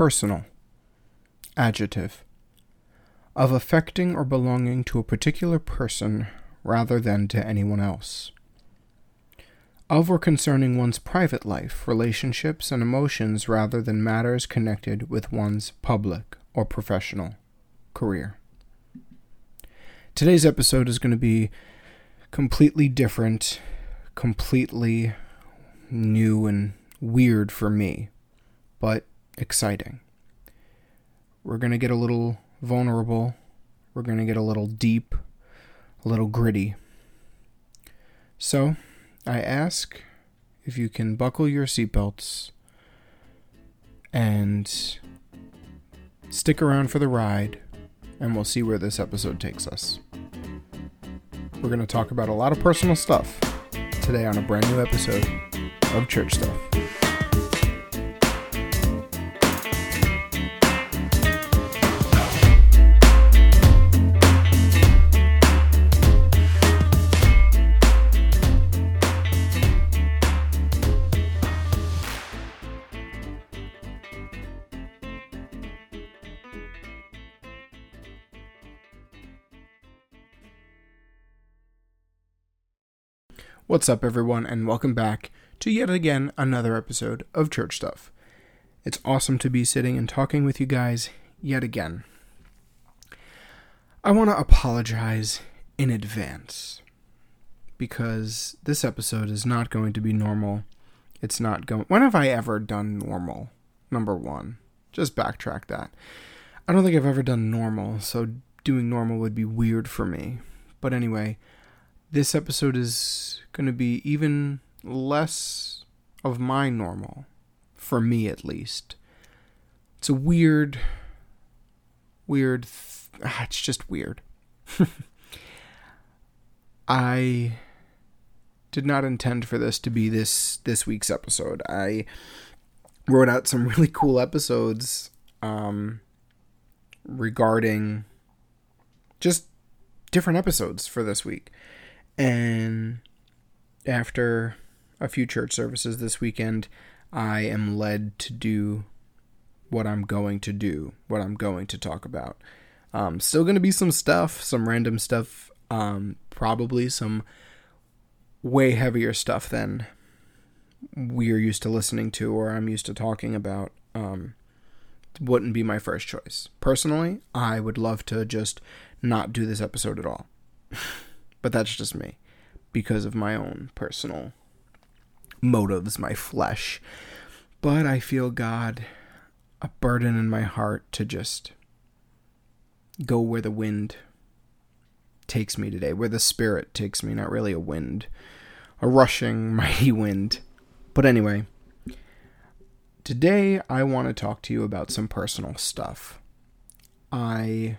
Personal. Adjective. Of affecting or belonging to a particular person rather than to anyone else. Of or concerning one's private life, relationships, and emotions rather than matters connected with one's public or professional career. Today's episode is going to be completely different, completely new and weird for me, but exciting. We're going to get a little vulnerable, we're going to get a little deep, a little gritty. So, I ask if you can buckle your seatbelts and stick around for the ride, and we'll see where this episode takes us. We're going to talk about a lot of personal stuff today on a brand new episode of Church Stuff. What's up, everyone, and welcome back to yet again another episode of Church Stuff. It's awesome to be sitting and talking with you guys yet again. I want to apologize in advance because this episode is not going to be normal. It's not going. When have I ever done normal? Number one. Just backtrack that. I don't think I've ever done normal, so doing normal would be weird for me. But anyway, this episode is going to be even less of my normal, for me at least. It's a weird, weird, th- ah, it's just weird. I did not intend for this to be this this week's episode. I wrote out some really cool episodes um, regarding just different episodes for this week. And after a few church services this weekend, I am led to do what I'm going to do, what I'm going to talk about. Um, still going to be some stuff, some random stuff, um, probably some way heavier stuff than we're used to listening to or I'm used to talking about. Um, wouldn't be my first choice. Personally, I would love to just not do this episode at all. but that's just me because of my own personal motives, my flesh. But I feel God a burden in my heart to just go where the wind takes me today, where the spirit takes me, not really a wind, a rushing, mighty wind. But anyway, today I want to talk to you about some personal stuff. I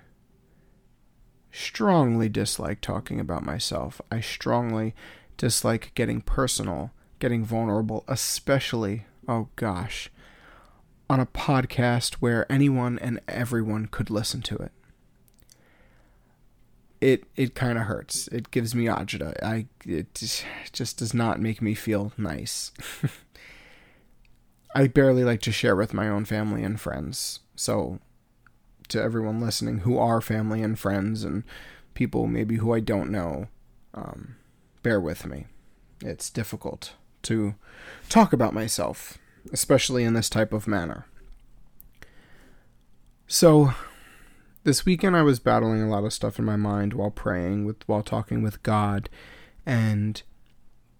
strongly dislike talking about myself. I strongly dislike getting personal, getting vulnerable, especially, oh gosh, on a podcast where anyone and everyone could listen to it. It it kind of hurts. It gives me agita. I it just does not make me feel nice. I barely like to share with my own family and friends. So to everyone listening who are family and friends and people maybe who I don't know, um, bear with me. It's difficult to talk about myself, especially in this type of manner. So, this weekend I was battling a lot of stuff in my mind while praying with while talking with God and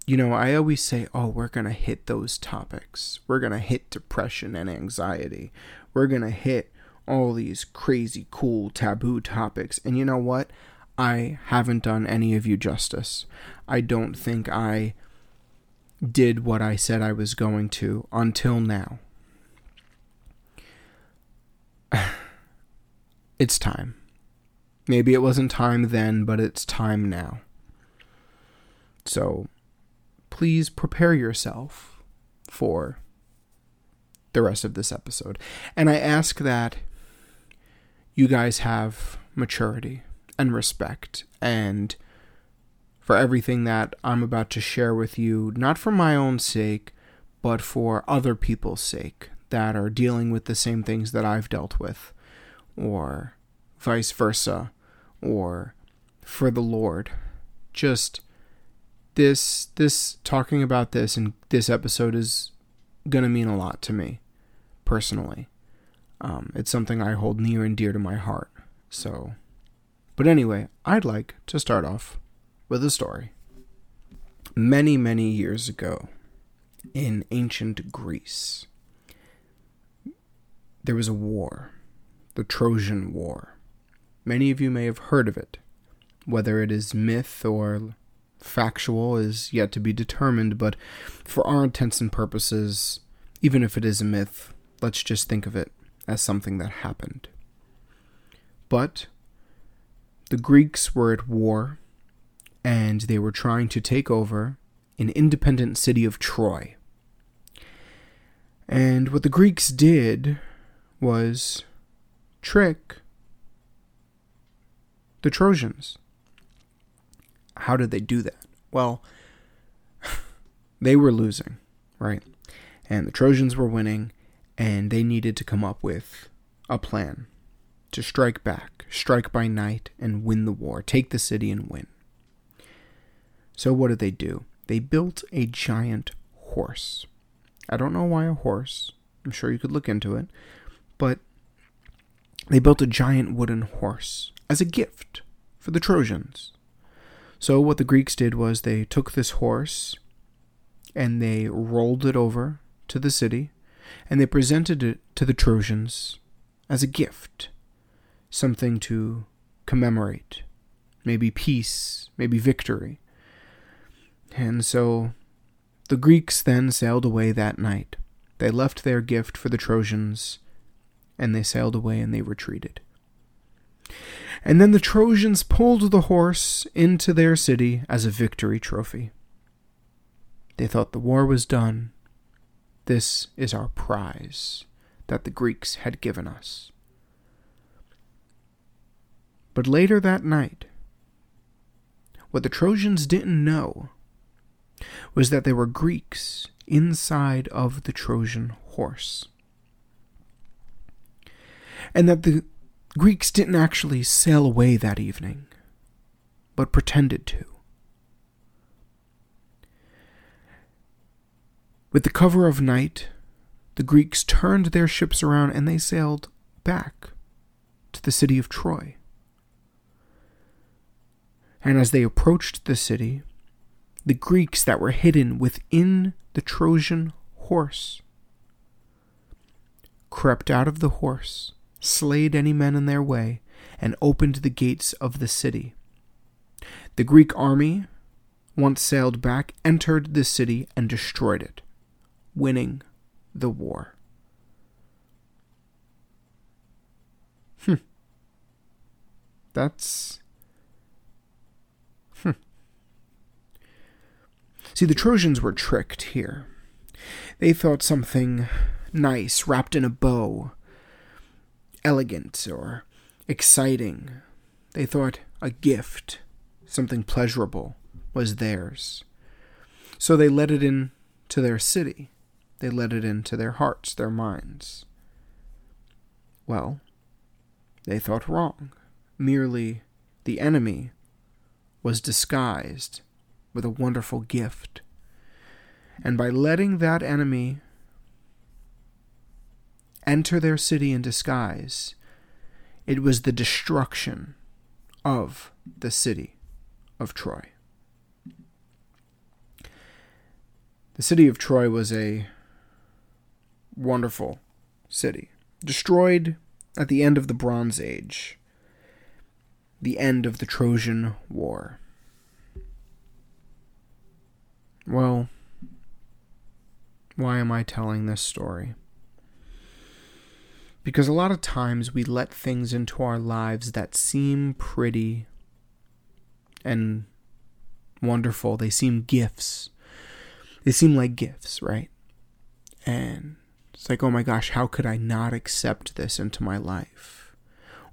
you know, I always say, "Oh, we're going to hit those topics. We're going to hit depression and anxiety. We're going to hit all these crazy, cool, taboo topics. And you know what? I haven't done any of you justice. I don't think I did what I said I was going to until now. it's time. Maybe it wasn't time then, but it's time now. So please prepare yourself for the rest of this episode. And I ask that you guys have maturity and respect and for everything that I'm about to share with you, not for my own sake, but for other people's sake. that are dealing with the same things that I've dealt with, or vice versa, or for the Lord. Just this this talking about this in this episode is gonna mean a lot to me personally. Um, it's something I hold near and dear to my heart. So, but anyway, I'd like to start off with a story. Many, many years ago, in ancient Greece, there was a war, the Trojan War. Many of you may have heard of it. Whether it is myth or factual is yet to be determined, but for our intents and purposes, even if it is a myth, let's just think of it as something that happened. But the Greeks were at war, and they were trying to take over an independent city of Troy. And what the Greeks did was trick the Trojans. How did they do that? Well, they were losing, right? And the Trojans were winning, and they needed to come up with a plan to strike back, strike by night, and win the war, take the city and win. So, what did they do? They built a giant horse. I don't know why a horse. I'm sure you could look into it. But they built a giant wooden horse as a gift for the Trojans. So, what the Greeks did was they took this horse and they rolled it over to the city and they presented it to the Trojans as a gift, something to commemorate, maybe peace, maybe victory. And so the Greeks then sailed away that night. They left their gift for the Trojans, and they sailed away and they retreated. And then the Trojans pulled the horse into their city as a victory trophy. They thought the war was done. This is our prize that the Greeks had given us. But later that night, what the Trojans didn't know was that there were Greeks inside of the Trojan horse. And that the Greeks didn't actually sail away that evening, but pretended to. With the cover of night, the Greeks turned their ships around and they sailed back to the city of Troy. And as they approached the city, the Greeks that were hidden within the Trojan horse crept out of the horse slayed any men in their way, and opened the gates of the city. The Greek army, once sailed back, entered the city and destroyed it, winning the war. Hmm. That's. Hmm. See, the Trojans were tricked here. They thought something nice, wrapped in a bow, elegant or exciting. They thought a gift, something pleasurable, was theirs. So they let it in to their city. They let it into their hearts, their minds. Well, they thought wrong. Merely the enemy was disguised with a wonderful gift. And by letting that enemy enter their city in disguise, it was the destruction of the city of Troy. The city of Troy was a wonderful city, destroyed at the end of the Bronze Age, the end of the Trojan War. Well, why am I telling this story? Because a lot of times we let things into our lives that seem pretty and wonderful. They seem gifts. They seem like gifts, right? And it's like, oh my gosh, how could I not accept this into my life?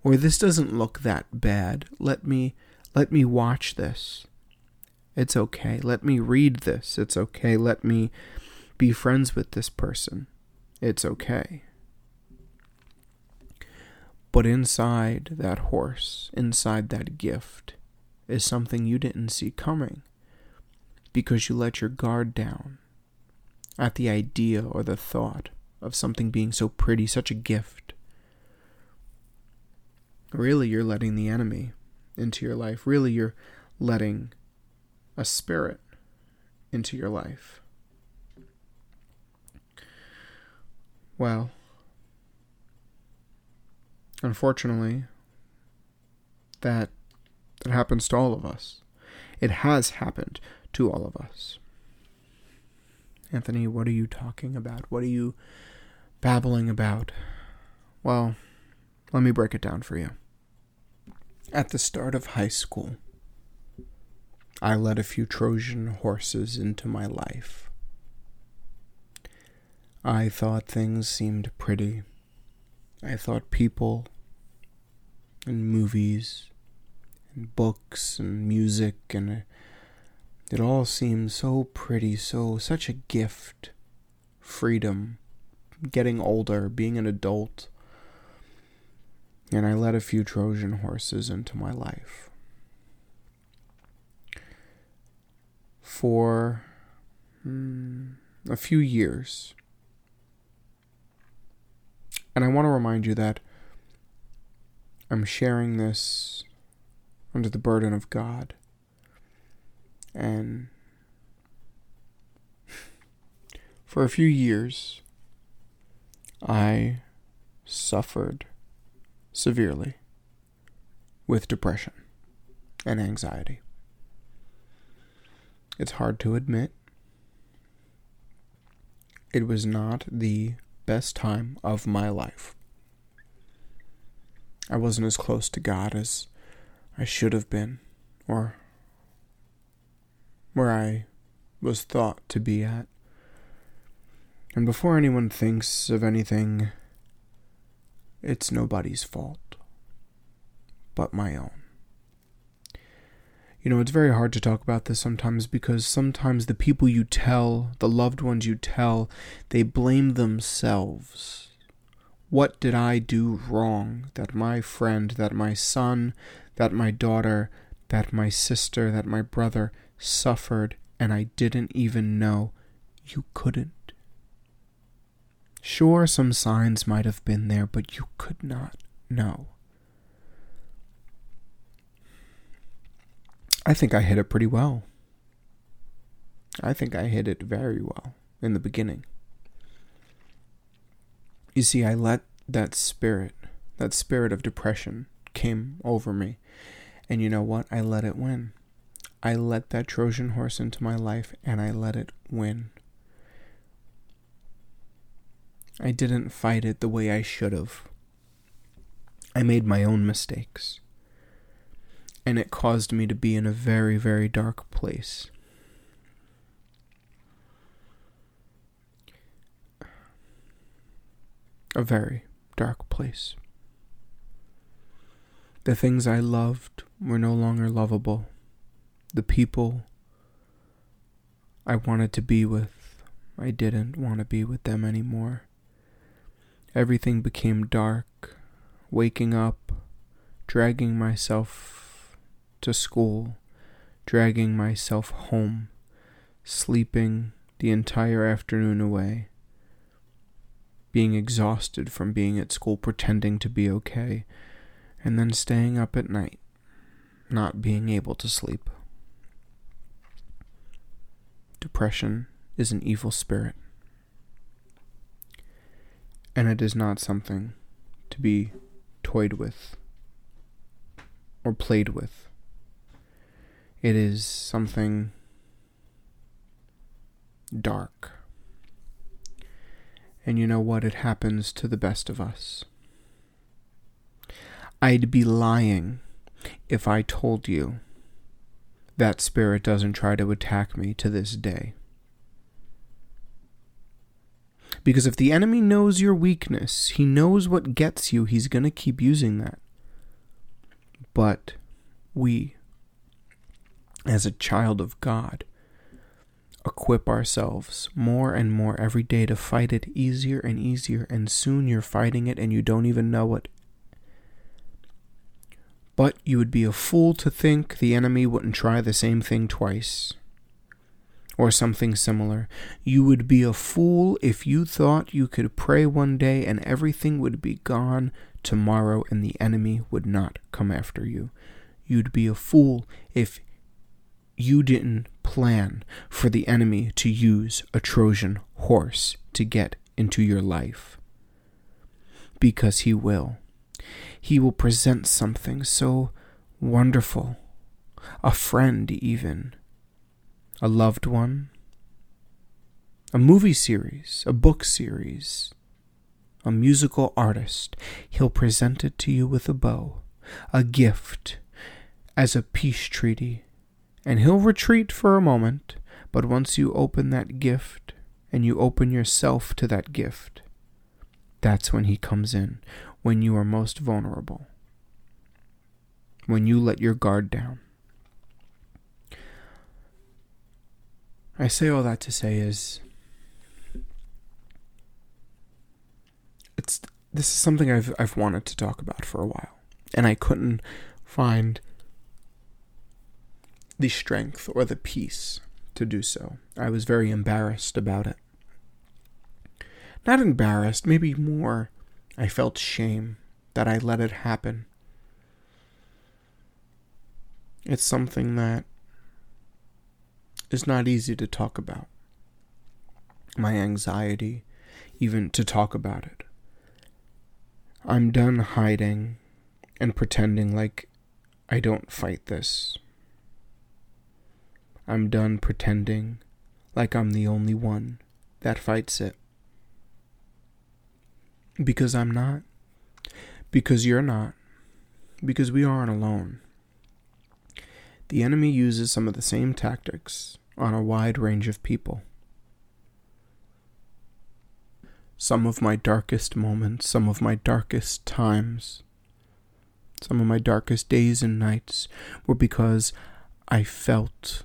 Or this doesn't look that bad. Let me let me watch this. It's okay. Let me read this. It's okay. Let me be friends with this person. it's okay. But inside that horse, inside that gift, is something you didn't see coming because you let your guard down at the idea or the thought of something being so pretty, such a gift. Really, you're letting the enemy into your life. Really, you're letting a spirit into your life. Well, unfortunately, that that happens to all of us. It has happened to all of us. Anthony, what are you talking about? What are you babbling about? Well, let me break it down for you. At the start of high school, I led a few Trojan horses into my life. I thought things seemed pretty. I thought people and movies and books and music and uh, it all seemed so pretty, so such a gift. Freedom, getting older, being an adult. And I let a few Trojan horses into my life. For mm, a few years. And I want to remind you that I'm sharing this under the burden of God. And for a few years, I suffered severely with depression and anxiety. It's hard to admit. It was not the best time of my life. I wasn't as close to God as I should have been, or where I was thought to be at. And before anyone thinks of anything, it's nobody's fault but my own. You know, it's very hard to talk about this sometimes because sometimes the people you tell, the loved ones you tell, they blame themselves. What did I do wrong that my friend, that my son, that my daughter, that my sister, that my brother suffered and I didn't even know you couldn't. Sure, some signs might have been there, but you could not know. I think I hit it pretty well. I think I hit it very well in the beginning. You see, I let that spirit, that spirit of depression, came over me. And you know what? I let it win. I let that Trojan horse into my life and I let it win. I didn't fight it the way I should have. I made my own mistakes. And it caused me to be in a very, very dark place. A very dark place. The things I loved were no longer lovable the people I wanted to be with, I didn't want to be with them anymore. Everything became dark, waking up, dragging myself to school, dragging myself home, sleeping the entire afternoon away, being exhausted from being at school, pretending to be okay, and then staying up at night, not being able to sleep. Depression is an evil spirit. And it is not something to be toyed with or played with. It is something dark. And you know what? It happens to the best of us. I'd be lying if I told you that spirit doesn't try to attack me to this day. Because if the enemy knows your weakness, he knows what gets you, he's going to keep using that. But we, as a child of God, equip ourselves more and more every day to fight it easier and easier, and soon you're fighting it and you don't even know it. But you would be a fool to think the enemy wouldn't try the same thing twice. Or something similar. You would be a fool if you thought you could pray one day and everything would be gone tomorrow and the enemy would not come after you. You'd be a fool if you didn't plan for the enemy to use a Trojan horse to get into your life. Because he will he will present something so wonderful, a friend, even, a loved one, a movie series, a book series, a musical artist. He'll present it to you with a bow, a gift, as a peace treaty, and he'll retreat for a moment, but once you open that gift and you open yourself to that gift, that's when he comes in when you are most vulnerable, when you let your guard down. I say all that to say is it's this is something I've I've wanted to talk about for a while and I couldn't find the strength or the peace to do so. I was very embarrassed about it. Not embarrassed, maybe more I felt shame that I let it happen. It's something that is not easy to talk about. My anxiety, even to talk about it. I'm done hiding and pretending like I don't fight this. I'm done pretending like I'm the only one that fights it. Because I'm not. Because you're not. Because we aren't alone. The enemy uses some of the same tactics on a wide range of people. Some of my darkest moments, some of my darkest times, some of my darkest days and nights were because I felt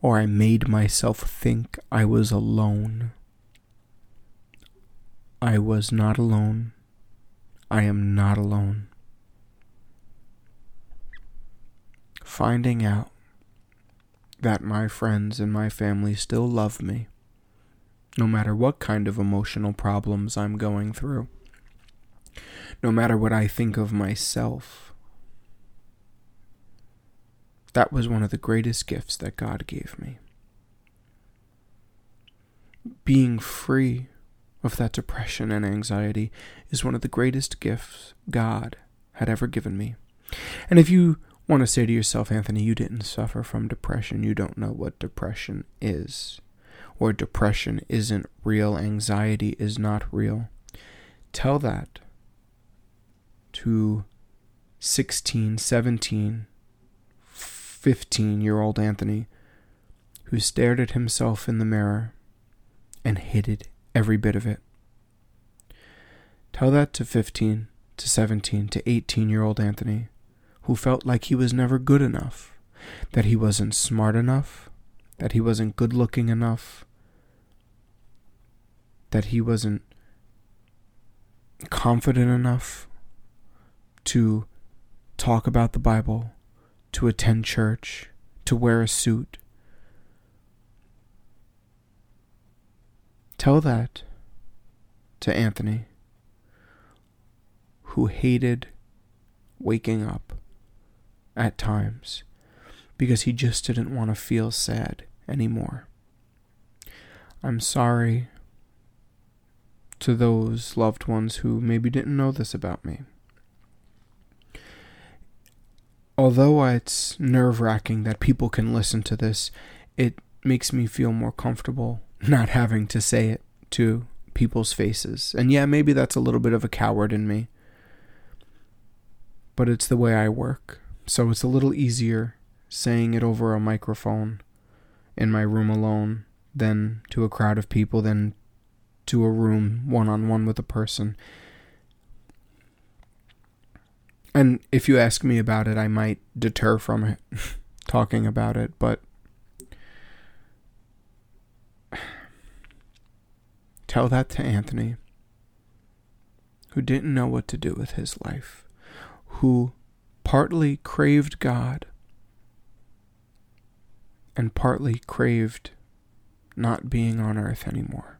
or I made myself think I was alone. I was not alone. I am not alone. Finding out that my friends and my family still love me, no matter what kind of emotional problems I'm going through, no matter what I think of myself. That was one of the greatest gifts that God gave me. Being free of that depression and anxiety is one of the greatest gifts God had ever given me. And if you want to say to yourself, Anthony, you didn't suffer from depression, you don't know what depression is, or depression isn't real, anxiety is not real, tell that to 16, 17, 15 year old Anthony who stared at himself in the mirror and hated every bit of it. Tell that to 15, to 17, to 18 year old Anthony, who felt like he was never good enough, that he wasn't smart enough, that he wasn't good looking enough, that he wasn't confident enough to talk about the Bible, to attend church, to wear a suit, Tell that to Anthony, who hated waking up at times because he just didn't want to feel sad anymore. I'm sorry to those loved ones who maybe didn't know this about me. Although it's nerve wracking that people can listen to this, it makes me feel more comfortable not having to say it to people's faces. And yeah, maybe that's a little bit of a coward in me. But it's the way I work. So it's a little easier saying it over a microphone in my room alone than to a crowd of people than to a room one on one with a person. And if you ask me about it, I might deter from it, talking about it, but Tell that to Anthony, who didn't know what to do with his life, who partly craved God and partly craved not being on earth anymore.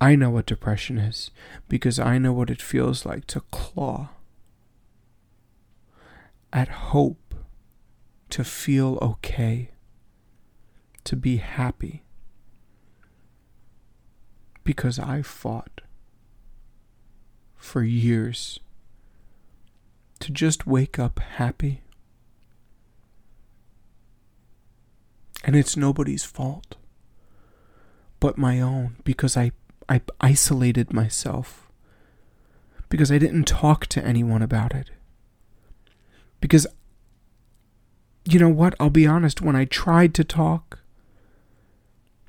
I know what depression is because I know what it feels like to claw at hope, to feel okay, to be happy. Because I fought for years to just wake up happy. And it's nobody's fault but my own because I I isolated myself because I didn't talk to anyone about it. Because, you know what? I'll be honest, when I tried to talk,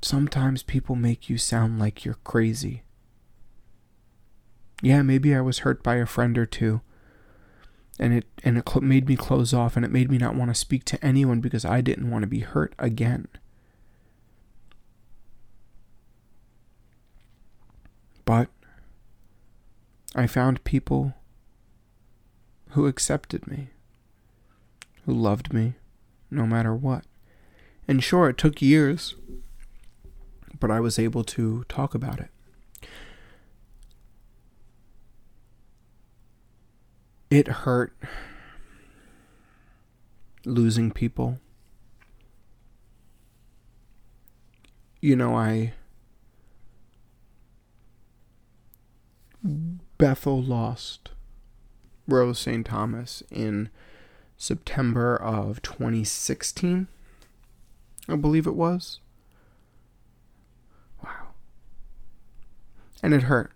sometimes people make you sound like you're crazy. Yeah, maybe I was hurt by a friend or two. And it and it made me close off and it made me not want to speak to anyone because I didn't want to be hurt again. But I found people who accepted me, who loved me no matter what. And sure, it took years, but I was able to talk about it. It hurt losing people. You know, I Bethel lost Rose St. Thomas in September of 2016. I believe it was. Wow. And it hurt.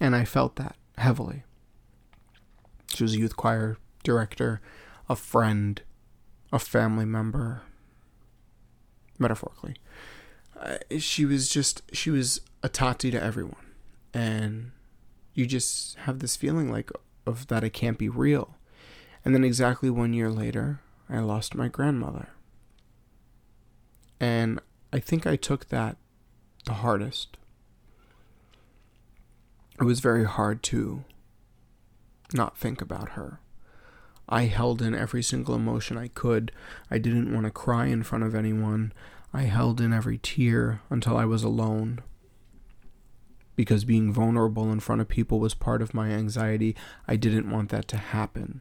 And I felt that heavily. She was a youth choir director, a friend, a family member, metaphorically. Uh, she was just, she was a Tati to everyone and you just have this feeling like of that it can't be real. And then exactly one year later, I lost my grandmother. And I think I took that the hardest. It was very hard to not think about her. I held in every single emotion I could. I didn't want to cry in front of anyone. I held in every tear until I was alone because being vulnerable in front of people was part of my anxiety. I didn't want that to happen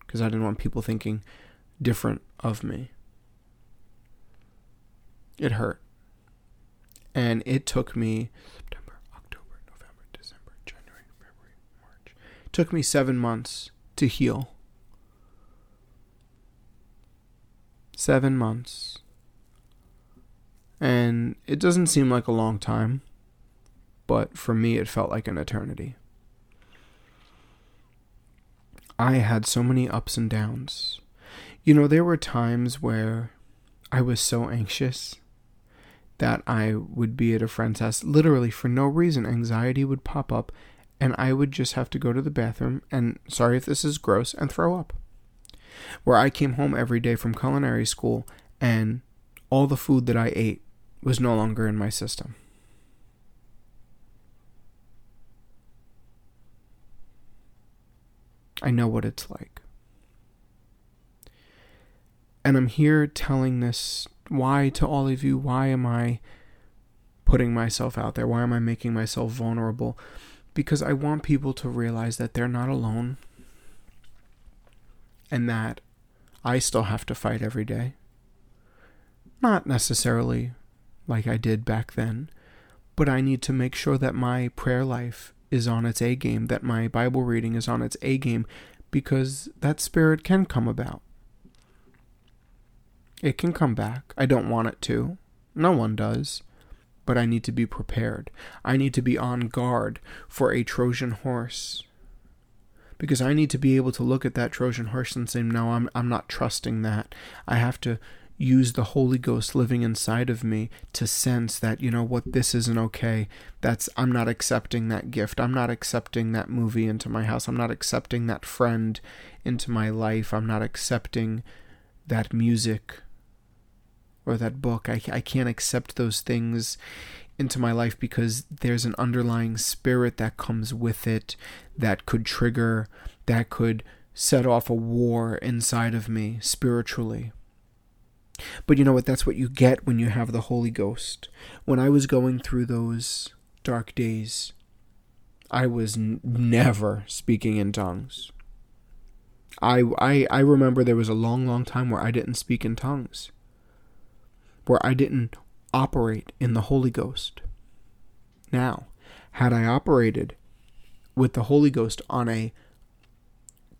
because I didn't want people thinking different of me. It hurt. And it took me took me 7 months to heal. 7 months. And it doesn't seem like a long time but for me, it felt like an eternity. I had so many ups and downs. You know, there were times where I was so anxious that I would be at a friend's house, literally for no reason. Anxiety would pop up, and I would just have to go to the bathroom and, sorry if this is gross, and throw up. Where I came home every day from culinary school, and all the food that I ate was no longer in my system. I know what it's like. And I'm here telling this why to all of you. Why am I putting myself out there? Why am I making myself vulnerable? Because I want people to realize that they're not alone and that I still have to fight every day. Not necessarily like I did back then, but I need to make sure that my prayer life is on its A game, that my Bible reading is on its A game, because that spirit can come about. It can come back. I don't want it to. No one does. But I need to be prepared. I need to be on guard for a Trojan horse. Because I need to be able to look at that Trojan horse and say, no, I'm, I'm not trusting that. I have to use the Holy Ghost living inside of me to sense that, you know what, this isn't okay. That's, I'm not accepting that gift. I'm not accepting that movie into my house. I'm not accepting that friend into my life. I'm not accepting that music or that book. I, I can't accept those things into my life because there's an underlying spirit that comes with it that could trigger, that could set off a war inside of me spiritually. But you know what? That's what you get when you have the Holy Ghost. When I was going through those dark days, I was n- never speaking in tongues. I, I I remember there was a long, long time where I didn't speak in tongues, where I didn't operate in the Holy Ghost. Now, had I operated with the Holy Ghost on a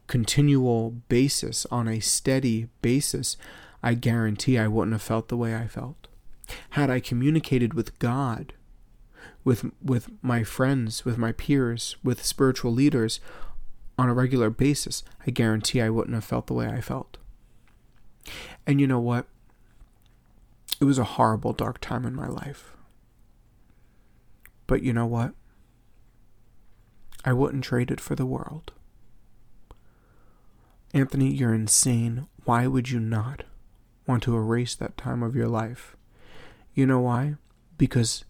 continual basis, on a steady basis, I guarantee I wouldn't have felt the way I felt. Had I communicated with God, with with my friends, with my peers, with spiritual leaders on a regular basis, I guarantee I wouldn't have felt the way I felt. And you know what? It was a horrible, dark time in my life. But you know what? I wouldn't trade it for the world. Anthony, you're insane. Why would you not want to erase that time of your life? You know why? Because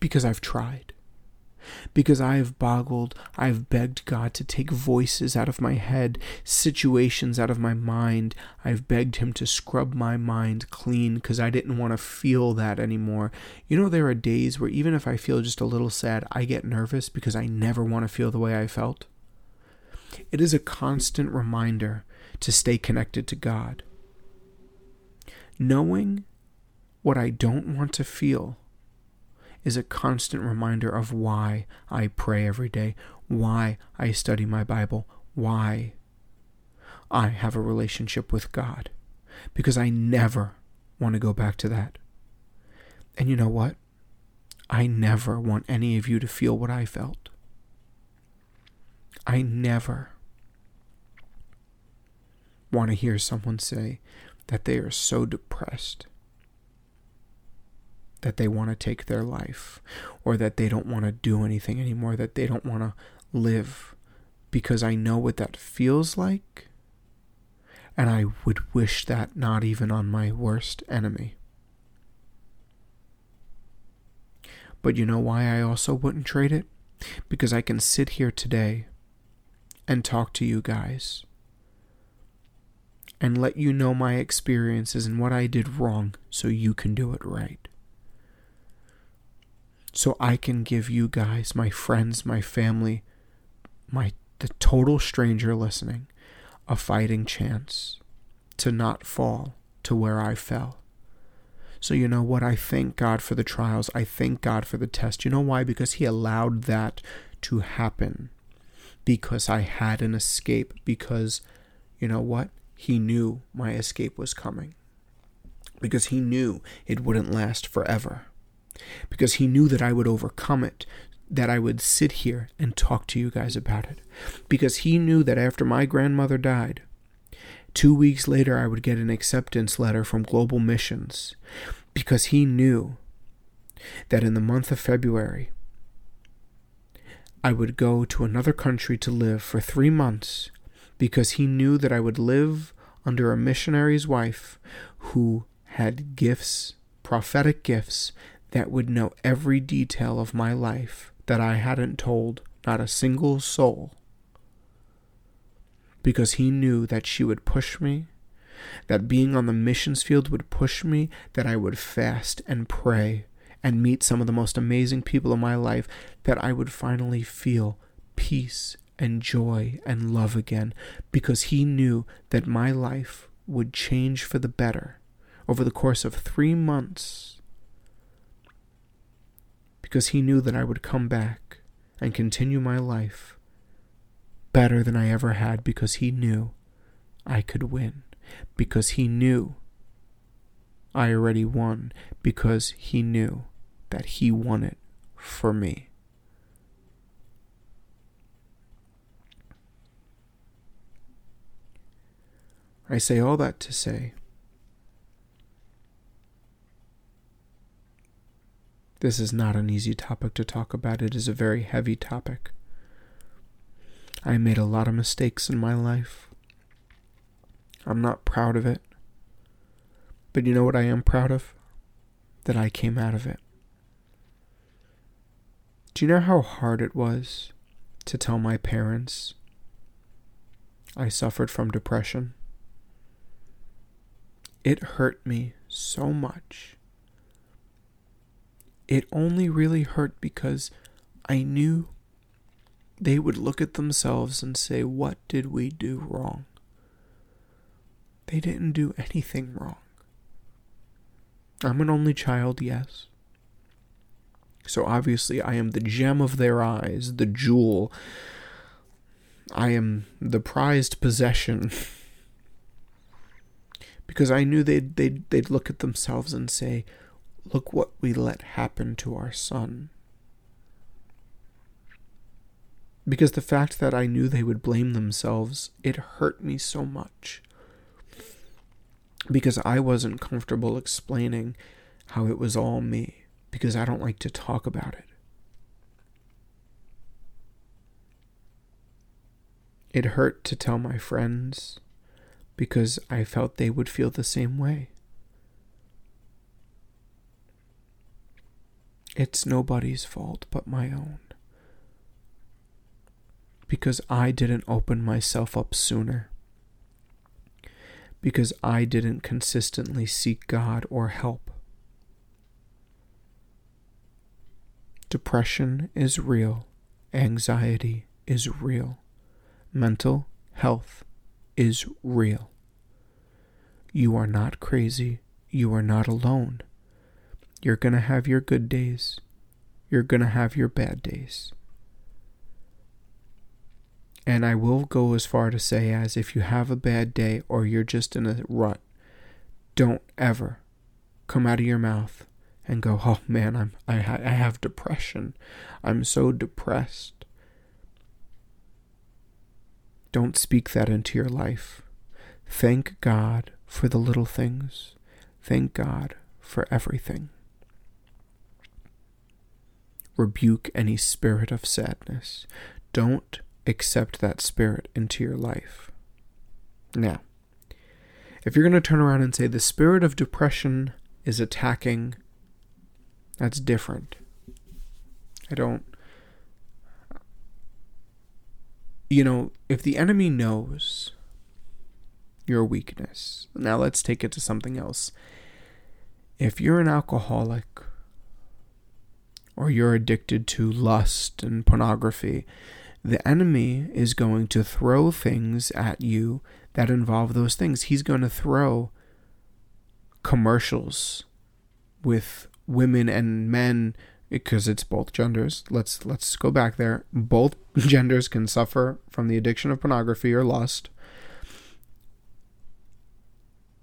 because I've tried because I have boggled, I have begged God to take voices out of my head, situations out of my mind. I've begged Him to scrub my mind clean because I didn't want to feel that anymore. You know, there are days where even if I feel just a little sad, I get nervous because I never want to feel the way I felt. It is a constant reminder to stay connected to God. Knowing what I don't want to feel is a constant reminder of why I pray every day, why I study my Bible, why I have a relationship with God. Because I never want to go back to that. And you know what? I never want any of you to feel what I felt. I never want to hear someone say that they are so depressed that they want to take their life or that they don't want to do anything anymore, that they don't want to live because I know what that feels like. And I would wish that not even on my worst enemy. But you know why I also wouldn't trade it? Because I can sit here today and talk to you guys and let you know my experiences and what I did wrong so you can do it right so I can give you guys, my friends, my family, my the total stranger listening, a fighting chance to not fall to where I fell. So you know what? I thank God for the trials. I thank God for the test. You know why? Because He allowed that to happen. Because I had an escape. Because, you know what? He knew my escape was coming. Because He knew it wouldn't last forever because he knew that I would overcome it, that I would sit here and talk to you guys about it. Because he knew that after my grandmother died, two weeks later I would get an acceptance letter from Global Missions. Because he knew that in the month of February, I would go to another country to live for three months because he knew that I would live under a missionary's wife who had gifts, prophetic gifts, that would know every detail of my life that I hadn't told not a single soul. Because he knew that she would push me, that being on the missions field would push me, that I would fast and pray and meet some of the most amazing people in my life, that I would finally feel peace and joy and love again, because he knew that my life would change for the better over the course of three months because he knew that I would come back and continue my life better than I ever had because he knew I could win, because he knew I already won, because he knew that he won it for me. I say all that to say This is not an easy topic to talk about. It is a very heavy topic. I made a lot of mistakes in my life. I'm not proud of it. But you know what I am proud of? That I came out of it. Do you know how hard it was to tell my parents I suffered from depression? It hurt me so much. It only really hurt because I knew they would look at themselves and say, What did we do wrong? They didn't do anything wrong. I'm an only child, yes. So obviously, I am the gem of their eyes, the jewel. I am the prized possession. because I knew they'd, they'd, they'd look at themselves and say, Look what we let happen to our son. Because the fact that I knew they would blame themselves, it hurt me so much. Because I wasn't comfortable explaining how it was all me, because I don't like to talk about it. It hurt to tell my friends because I felt they would feel the same way. It's nobody's fault but my own because I didn't open myself up sooner. Because I didn't consistently seek God or help. Depression is real. Anxiety is real. Mental health is real. You are not crazy. You are not alone. You're going to have your good days. You're going to have your bad days. And I will go as far to say as if you have a bad day or you're just in a rut, don't ever come out of your mouth and go, "Oh man, I'm I, I have depression. I'm so depressed." Don't speak that into your life. Thank God for the little things. Thank God for everything. Rebuke any spirit of sadness. Don't accept that spirit into your life. Now, if you're going to turn around and say the spirit of depression is attacking, that's different. I don't. You know, if the enemy knows your weakness, now let's take it to something else. If you're an alcoholic, or you're addicted to lust and pornography, the enemy is going to throw things at you that involve those things. He's going to throw commercials with women and men because it's both genders. Let's let's go back there. Both genders can suffer from the addiction of pornography or lust.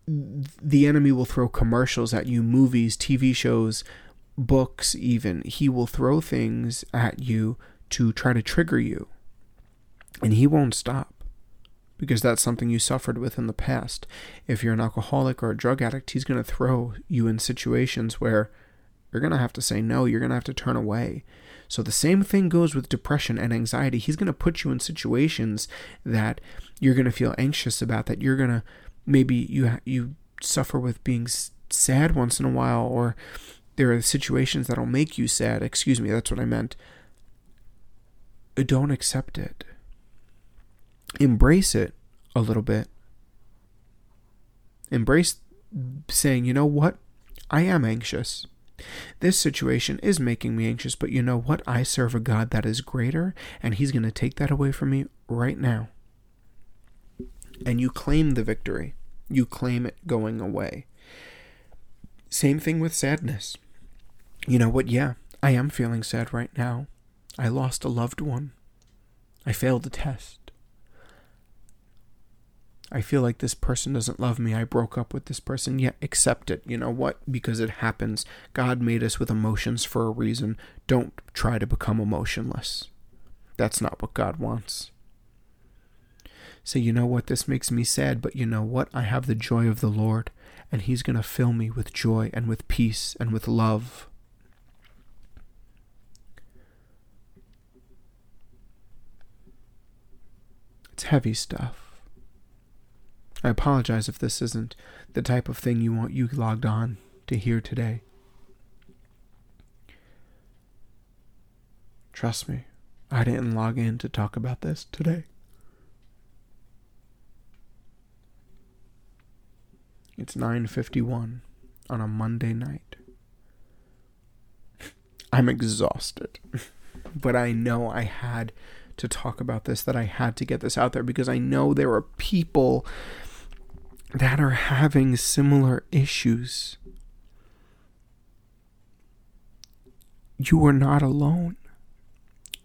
The enemy will throw commercials at you, movies, TV shows, books even. He will throw things at you to try to trigger you. And he won't stop because that's something you suffered with in the past. If you're an alcoholic or a drug addict, he's going to throw you in situations where you're going to have to say no, you're going to have to turn away. So the same thing goes with depression and anxiety. He's going to put you in situations that you're going to feel anxious about that you're going to maybe you you suffer with being sad once in a while or there are situations that'll make you sad. Excuse me, that's what I meant. Don't accept it embrace it a little bit. Embrace saying, you know what? I am anxious. This situation is making me anxious, but you know what? I serve a God that is greater, and He's going to take that away from me right now. And you claim the victory, you claim it going away. Same thing with sadness. You know what? Yeah, I am feeling sad right now. I lost a loved one. I failed a test. I feel like this person doesn't love me. I broke up with this person. Yet yeah, accept it. You know what? Because it happens. God made us with emotions for a reason. Don't try to become emotionless. That's not what God wants. Say, you know what? This makes me sad, but you know what? I have the joy of the Lord, and He's going to fill me with joy and with peace and with love. It's heavy stuff. I apologize if this isn't the type of thing you want you logged on to hear today. Trust me, I didn't log in to talk about this today. It's 9:51 on a Monday night. I'm exhausted. but I know I had to talk about this, that I had to get this out there because I know there are people that are having similar issues. You are not alone.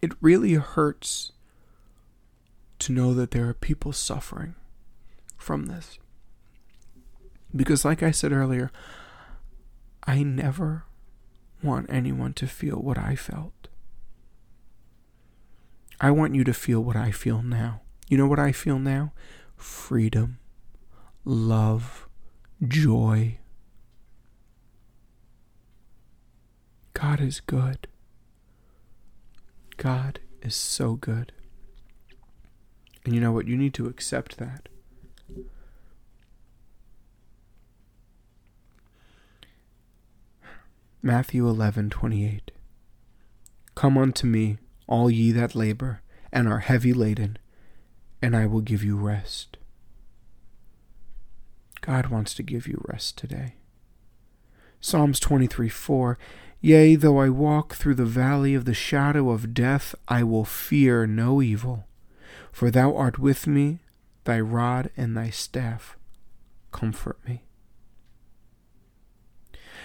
It really hurts to know that there are people suffering from this. Because, like I said earlier, I never want anyone to feel what I felt. I want you to feel what I feel now. You know what I feel now? Freedom, love, joy. God is good. God is so good. And you know what? You need to accept that. Matthew 11:28 Come unto me all ye that labor and are heavy laden, and I will give you rest. God wants to give you rest today. Psalms 23 4 Yea, though I walk through the valley of the shadow of death, I will fear no evil, for thou art with me, thy rod and thy staff comfort me.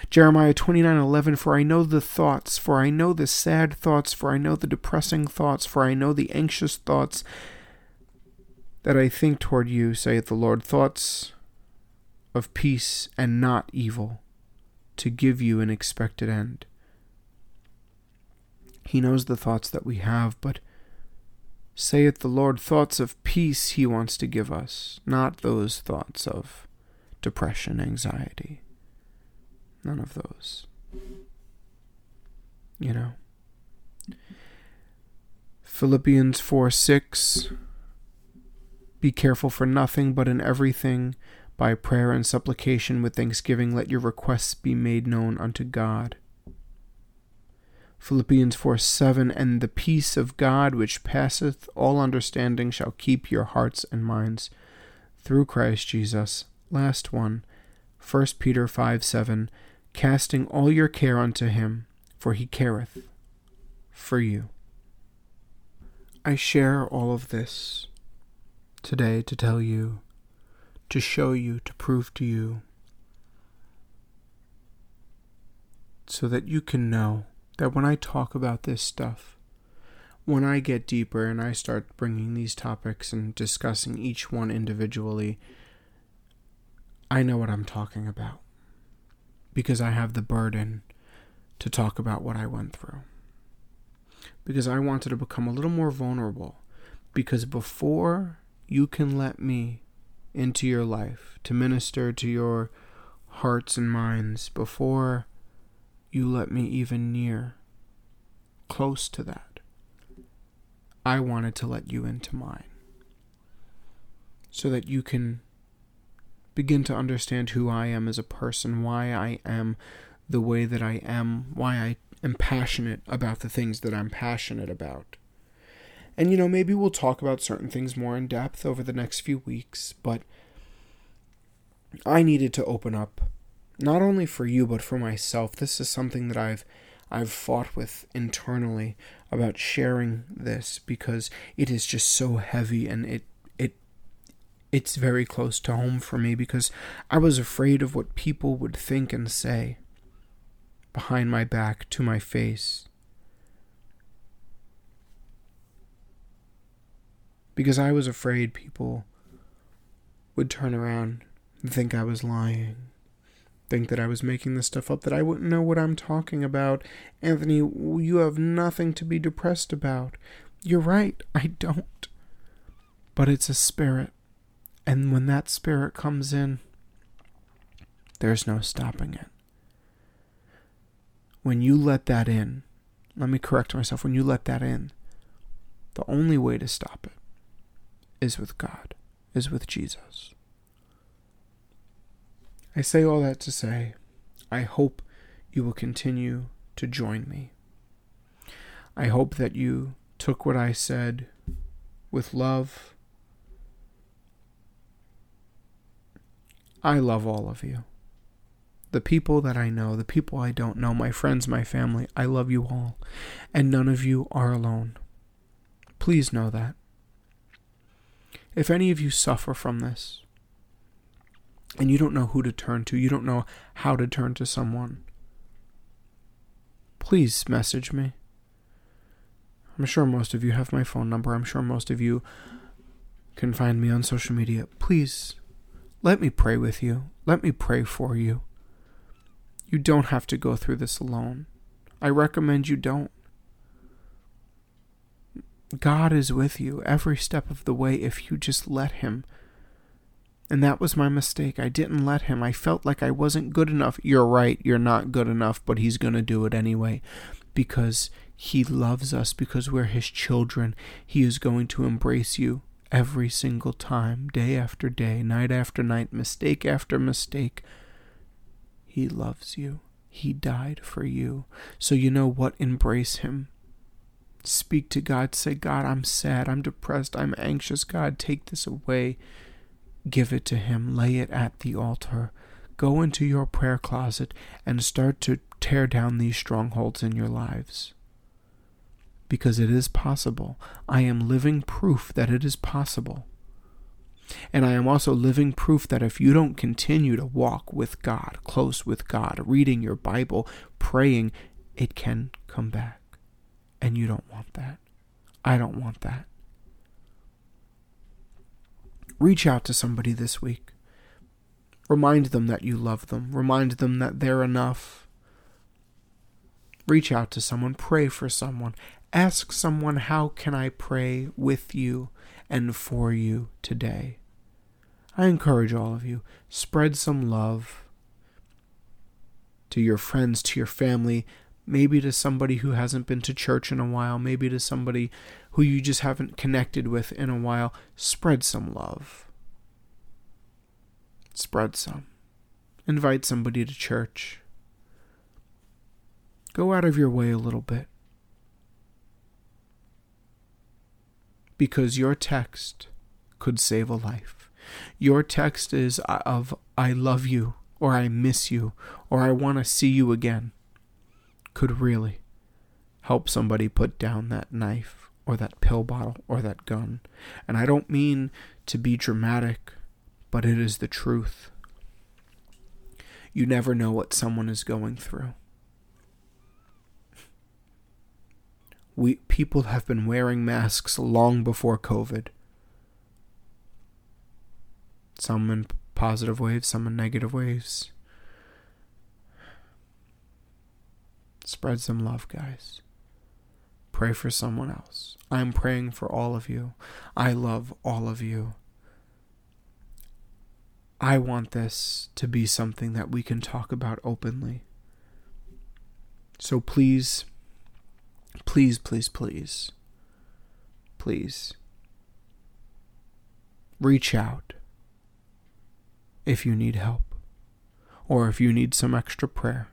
Jeremiah 29:11 For I know the thoughts, for I know the sad thoughts, for I know the depressing thoughts, for I know the anxious thoughts that I think toward you, saith the Lord, thoughts of peace and not evil, to give you an expected end. He knows the thoughts that we have, but saith the Lord, thoughts of peace he wants to give us, not those thoughts of depression, anxiety. None of those. You know? Philippians 4 6 Be careful for nothing, but in everything, by prayer and supplication with thanksgiving, let your requests be made known unto God. Philippians 4 7 And the peace of God, which passeth all understanding, shall keep your hearts and minds through Christ Jesus. Last one, 1 Peter 5 7 casting all your care unto him, for he careth for you. I share all of this today to tell you, to show you, to prove to you, so that you can know that when I talk about this stuff, when I get deeper and I start bringing these topics and discussing each one individually, I know what I'm talking about because I have the burden to talk about what I went through. Because I wanted to become a little more vulnerable. Because before you can let me into your life to minister to your hearts and minds, before you let me even near close to that, I wanted to let you into mine. So that you can begin to understand who I am as a person, why I am the way that I am, why I am passionate about the things that I'm passionate about. And you know, maybe we'll talk about certain things more in depth over the next few weeks, but I needed to open up not only for you but for myself. This is something that I've I've fought with internally about sharing this because it is just so heavy and it it's very close to home for me because I was afraid of what people would think and say behind my back to my face. Because I was afraid people would turn around and think I was lying, think that I was making this stuff up, that I wouldn't know what I'm talking about. Anthony, you have nothing to be depressed about. You're right, I don't. But it's a spirit. And when that spirit comes in, there's no stopping it. When you let that in, let me correct myself, when you let that in, the only way to stop it is with God, is with Jesus. I say all that to say, I hope you will continue to join me. I hope that you took what I said with love. I love all of you. The people that I know, the people I don't know, my friends, my family, I love you all. And none of you are alone. Please know that. If any of you suffer from this, and you don't know who to turn to, you don't know how to turn to someone, please message me. I'm sure most of you have my phone number. I'm sure most of you can find me on social media. Please let me pray with you. Let me pray for you. You don't have to go through this alone. I recommend you don't. God is with you every step of the way if you just let Him. And that was my mistake. I didn't let Him. I felt like I wasn't good enough. You're right, you're not good enough, but He's going to do it anyway because He loves us, because we're His children. He is going to embrace you every single time, day after day, night after night, mistake after mistake. He loves you. He died for you. So you know what? Embrace Him. Speak to God. Say, God, I'm sad. I'm depressed. I'm anxious. God, take this away. Give it to Him. Lay it at the altar. Go into your prayer closet and start to tear down these strongholds in your lives. Because it is possible. I am living proof that it is possible. And I am also living proof that if you don't continue to walk with God, close with God, reading your Bible, praying, it can come back. And you don't want that. I don't want that. Reach out to somebody this week. Remind them that you love them. Remind them that they're enough. Reach out to someone. Pray for someone. Ask someone, How can I pray with you and for you today? I encourage all of you, spread some love to your friends, to your family, maybe to somebody who hasn't been to church in a while, maybe to somebody who you just haven't connected with in a while. Spread some love. Spread some. Invite somebody to church. Go out of your way a little bit. Because your text could save a life. Your text is of I love you, or I miss you, or I want to see you again could really help somebody put down that knife or that pill bottle or that gun. And I don't mean to be dramatic, but it is the truth. You never know what someone is going through. We people have been wearing masks long before COVID. Some in positive waves, some in negative waves. Spread some love, guys. Pray for someone else. I'm praying for all of you. I love all of you. I want this to be something that we can talk about openly. So please, please, please, please, please reach out if you need help or if you need some extra prayer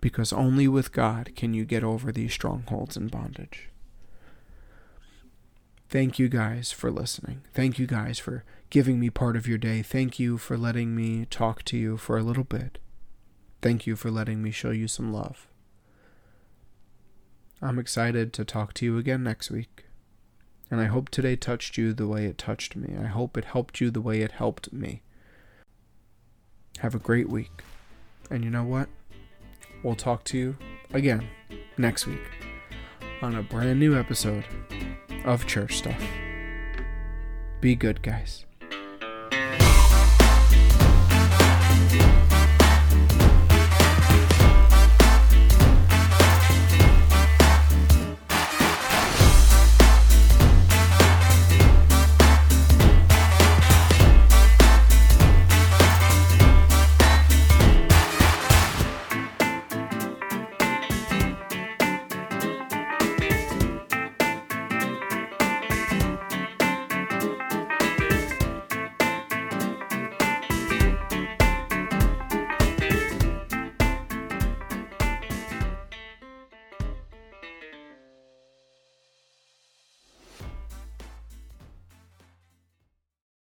because only with God can you get over these strongholds and bondage. Thank you guys for listening. Thank you guys for giving me part of your day. Thank you for letting me talk to you for a little bit. Thank you for letting me show you some love. I'm excited to talk to you again next week. And I hope today touched you the way it touched me. I hope it helped you the way it helped me. Have a great week. And you know what? We'll talk to you again next week on a brand new episode of Church Stuff. Be good, guys.